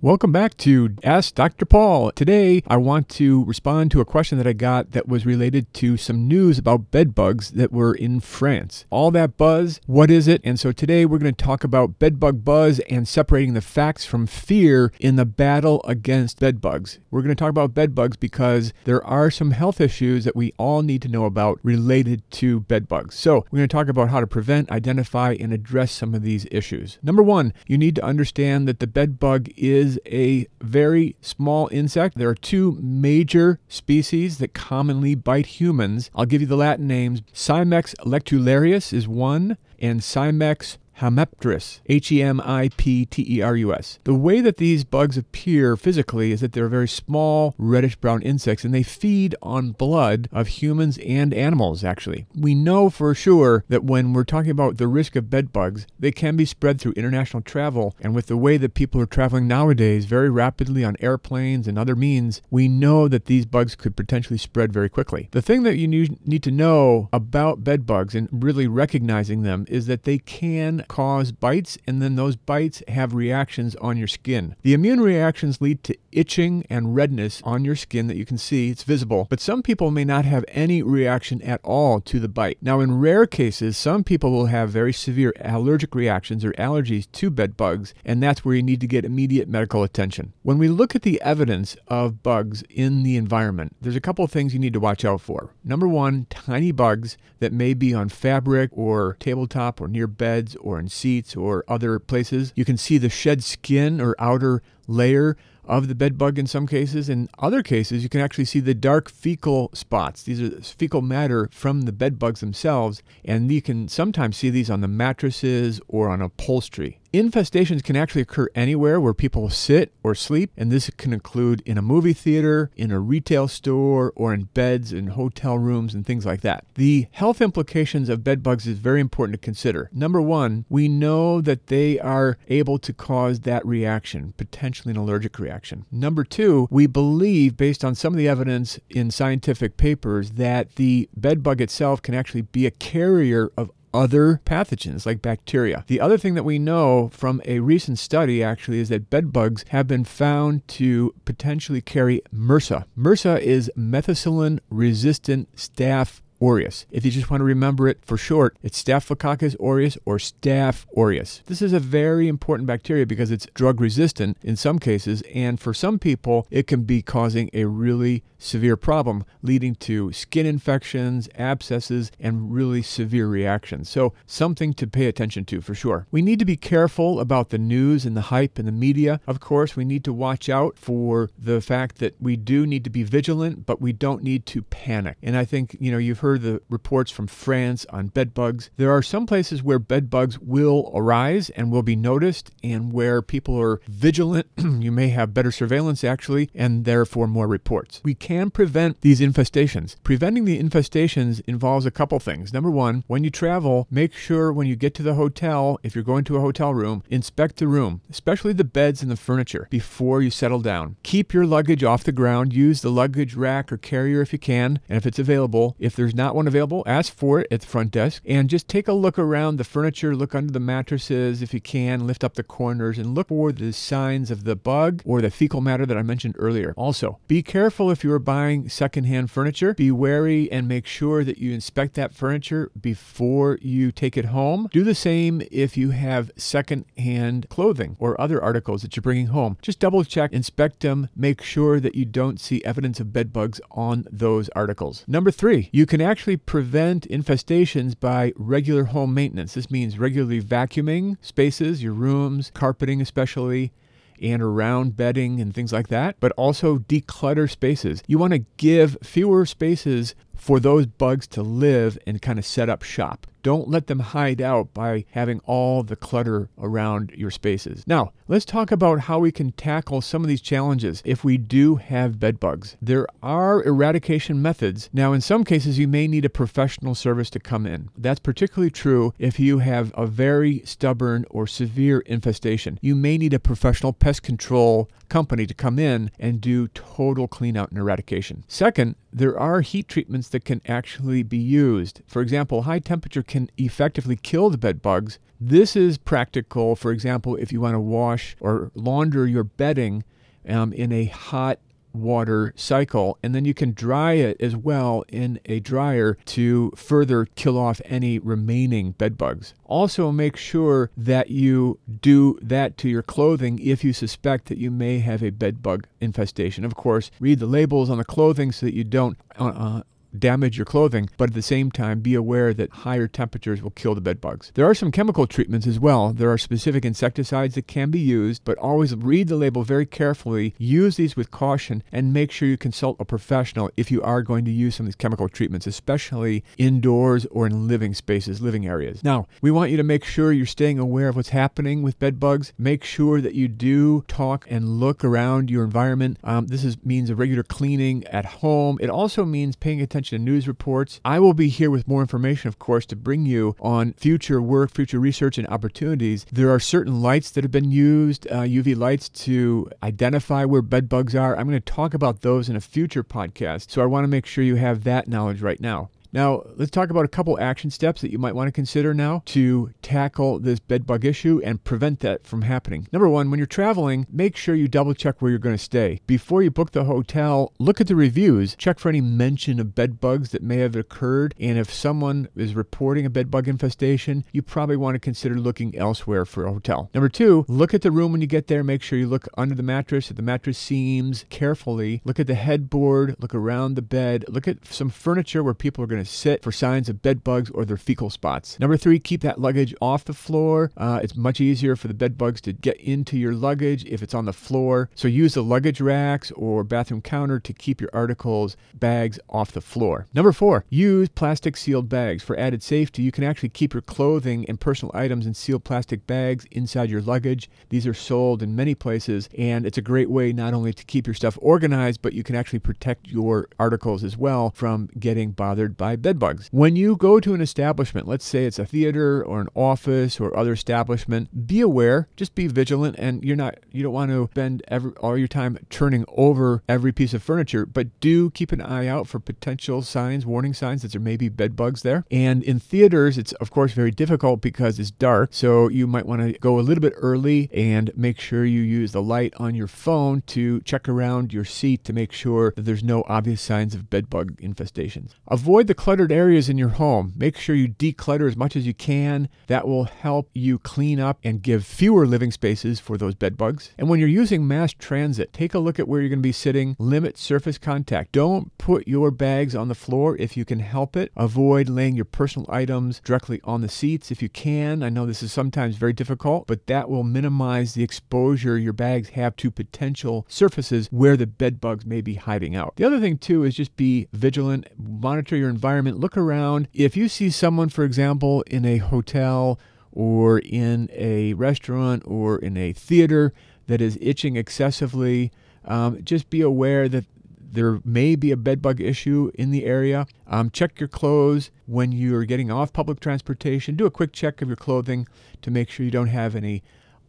Welcome back to Ask Dr. Paul. Today, I want to respond to a question that I got that was related to some news about bed bugs that were in France. All that buzz, what is it? And so today we're going to talk about bed bug buzz and separating the facts from fear in the battle against bed bugs. We're going to talk about bed bugs because there are some health issues that we all need to know about related to bed bugs. So, we're going to talk about how to prevent, identify, and address some of these issues. Number one, you need to understand that the bed bug is is a very small insect. There are two major species that commonly bite humans. I'll give you the Latin names. Cimex lectularius is one, and Cimex Hemipterus, H E M I P T E R U S. The way that these bugs appear physically is that they're very small, reddish brown insects and they feed on blood of humans and animals, actually. We know for sure that when we're talking about the risk of bed bugs, they can be spread through international travel. And with the way that people are traveling nowadays very rapidly on airplanes and other means, we know that these bugs could potentially spread very quickly. The thing that you need to know about bed bugs and really recognizing them is that they can cause bites, and then those bites have reactions on your skin. The immune reactions lead to itching and redness on your skin that you can see, it's visible, but some people may not have any reaction at all to the bite. Now, in rare cases, some people will have very severe allergic reactions or allergies to bed bugs, and that's where you need to get immediate medical attention. When we look at the evidence of bugs in the environment, there's a couple of things you need to watch out for. Number one, tiny bugs that may be on fabric or tabletop or near beds or in seats or other places. You can see the shed skin or outer layer of the bed bug in some cases. In other cases, you can actually see the dark fecal spots. These are fecal matter from the bed bugs themselves, and you can sometimes see these on the mattresses or on upholstery. Infestations can actually occur anywhere where people sit or sleep, and this can include in a movie theater, in a retail store, or in beds in hotel rooms and things like that. The health implications of bed bugs is very important to consider. Number one, we know that they are able to cause that reaction, potentially an allergic reaction. Number two, we believe, based on some of the evidence in scientific papers, that the bed bug itself can actually be a carrier of other pathogens like bacteria. The other thing that we know from a recent study actually is that bed bugs have been found to potentially carry MRSA. MRSA is methicillin resistant staph aureus. If you just want to remember it for short, it's Staphylococcus aureus or Staph aureus. This is a very important bacteria because it's drug resistant in some cases, and for some people, it can be causing a really severe problem, leading to skin infections, abscesses, and really severe reactions. So, something to pay attention to for sure. We need to be careful about the news and the hype and the media. Of course, we need to watch out for the fact that we do need to be vigilant, but we don't need to panic. And I think, you know, you've heard heard the reports from France on bed bugs. There are some places where bed bugs will arise and will be noticed, and where people are vigilant. you may have better surveillance actually, and therefore more reports. We can prevent these infestations. Preventing the infestations involves a couple things. Number one, when you travel, make sure when you get to the hotel, if you're going to a hotel room, inspect the room, especially the beds and the furniture, before you settle down. Keep your luggage off the ground. Use the luggage rack or carrier if you can, and if it's available. If there's not one available, ask for it at the front desk and just take a look around the furniture, look under the mattresses if you can, lift up the corners and look for the signs of the bug or the fecal matter that I mentioned earlier. Also, be careful if you are buying secondhand furniture. Be wary and make sure that you inspect that furniture before you take it home. Do the same if you have secondhand clothing or other articles that you're bringing home. Just double check, inspect them, make sure that you don't see evidence of bed bugs on those articles. Number three, you can actually prevent infestations by regular home maintenance. This means regularly vacuuming spaces, your rooms, carpeting especially, and around bedding and things like that, but also declutter spaces. You want to give fewer spaces for those bugs to live and kind of set up shop. Don't let them hide out by having all the clutter around your spaces. Now, let's talk about how we can tackle some of these challenges if we do have bed bugs. There are eradication methods. Now, in some cases, you may need a professional service to come in. That's particularly true if you have a very stubborn or severe infestation. You may need a professional pest control company to come in and do total clean out and eradication. Second, there are heat treatments that can actually be used. For example, high temperature can effectively kill the bed bugs. This is practical, for example, if you want to wash or launder your bedding um, in a hot water cycle and then you can dry it as well in a dryer to further kill off any remaining bed bugs. Also make sure that you do that to your clothing if you suspect that you may have a bed bug infestation. Of course, read the labels on the clothing so that you don't uh, uh damage your clothing, but at the same time, be aware that higher temperatures will kill the bed bugs. There are some chemical treatments as well. There are specific insecticides that can be used, but always read the label very carefully. Use these with caution and make sure you consult a professional if you are going to use some of these chemical treatments, especially indoors or in living spaces, living areas. Now, we want you to make sure you're staying aware of what's happening with bed bugs. Make sure that you do talk and look around your environment. Um, this is, means a regular cleaning at home. It also means paying attention attention to news reports. I will be here with more information, of course, to bring you on future work, future research, and opportunities. There are certain lights that have been used, uh, UV lights, to identify where bed bugs are. I'm going to talk about those in a future podcast, so I want to make sure you have that knowledge right now. Now, let's talk about a couple action steps that you might want to consider now to tackle this bed bug issue and prevent that from happening. Number one, when you're traveling, make sure you double check where you're going to stay. Before you book the hotel, look at the reviews, check for any mention of bed bugs that may have occurred, and if someone is reporting a bed bug infestation, you probably want to consider looking elsewhere for a hotel. Number two, look at the room when you get there. Make sure you look under the mattress, at the mattress seams carefully. Look at the headboard, look around the bed, look at some furniture where people are going going to sit for signs of bed bugs or their fecal spots. Number three, keep that luggage off the floor. Uh, it's much easier for the bed bugs to get into your luggage if it's on the floor. So use the luggage racks or bathroom counter to keep your articles, bags off the floor. Number four, use plastic sealed bags. For added safety, you can actually keep your clothing and personal items in sealed plastic bags inside your luggage. These are sold in many places, and it's a great way not only to keep your stuff organized, but you can actually protect your articles as well from getting bothered by by bed bugs. When you go to an establishment, let's say it's a theater or an office or other establishment, be aware, just be vigilant and you're not you don't want to spend every, all your time turning over every piece of furniture, but do keep an eye out for potential signs, warning signs that there may be bed bugs there. And in theaters, it's of course very difficult because it's dark, so you might want to go a little bit early and make sure you use the light on your phone to check around your seat to make sure that there's no obvious signs of bed bug infestations. Avoid the cluttered areas in your home. Make sure you declutter as much as you can. That will help you clean up and give fewer living spaces for those bed bugs. And when you're using mass transit, take a look at where you're going to be sitting. Limit surface contact. Don't put your bags on the floor if you can help it. Avoid laying your personal items directly on the seats if you can. I know this is sometimes very difficult, but that will minimize the exposure your bags have to potential surfaces where the bed bugs may be hiding out. The other thing, too, is just be vigilant, monitor your environment environment, look around. If you see someone, for example, in a hotel or in a restaurant or in a theater that is itching excessively, um, just be aware that there may be a bedbug issue in the area. Um, check your clothes when you're getting off public transportation. Do a quick check of your clothing to make sure you don't have any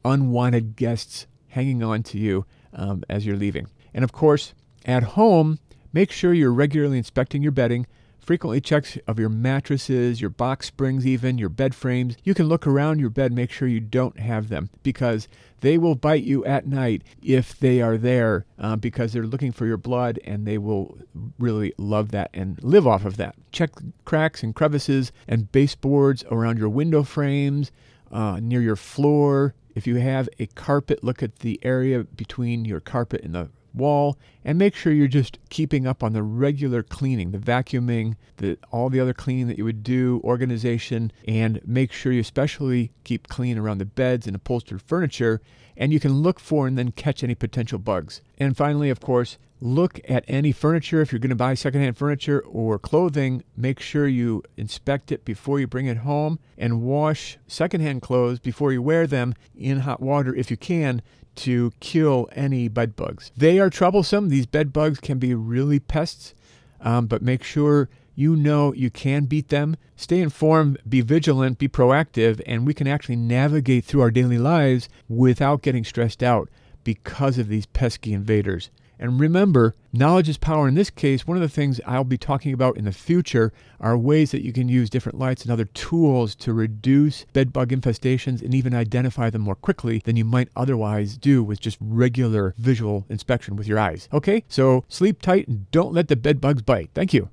unwanted guests hanging on to you um, as you're leaving. And of course, at home, make sure you're regularly inspecting your bedding frequently checks of your mattresses, your box springs, even your bed frames. You can look around your bed, make sure you don't have them because they will bite you at night if they are there uh, because they're looking for your blood and they will really love that and live off of that. Check cracks and crevices and baseboards around your window frames, uh, near your floor. If you have a carpet, look at the area between your carpet and the wall and make sure you're just keeping up on the regular cleaning, the vacuuming, the all the other cleaning that you would do, organization, and make sure you especially keep clean around the beds and upholstered furniture and you can look for and then catch any potential bugs. And finally, of course, look at any furniture. If you're going to buy secondhand furniture or clothing, make sure you inspect it before you bring it home and wash secondhand clothes before you wear them in hot water if you can to kill any bed bugs. They are troublesome. These bed bugs can be really pests, um, but make sure you know you can beat them. Stay informed, be vigilant, be proactive, and we can actually navigate through our daily lives without getting stressed out because of these pesky invaders. And remember, knowledge is power. In this case, one of the things I'll be talking about in the future are ways that you can use different lights and other tools to reduce bedbug infestations and even identify them more quickly than you might otherwise do with just regular visual inspection with your eyes. Okay, so sleep tight and don't let the bedbugs bite. Thank you.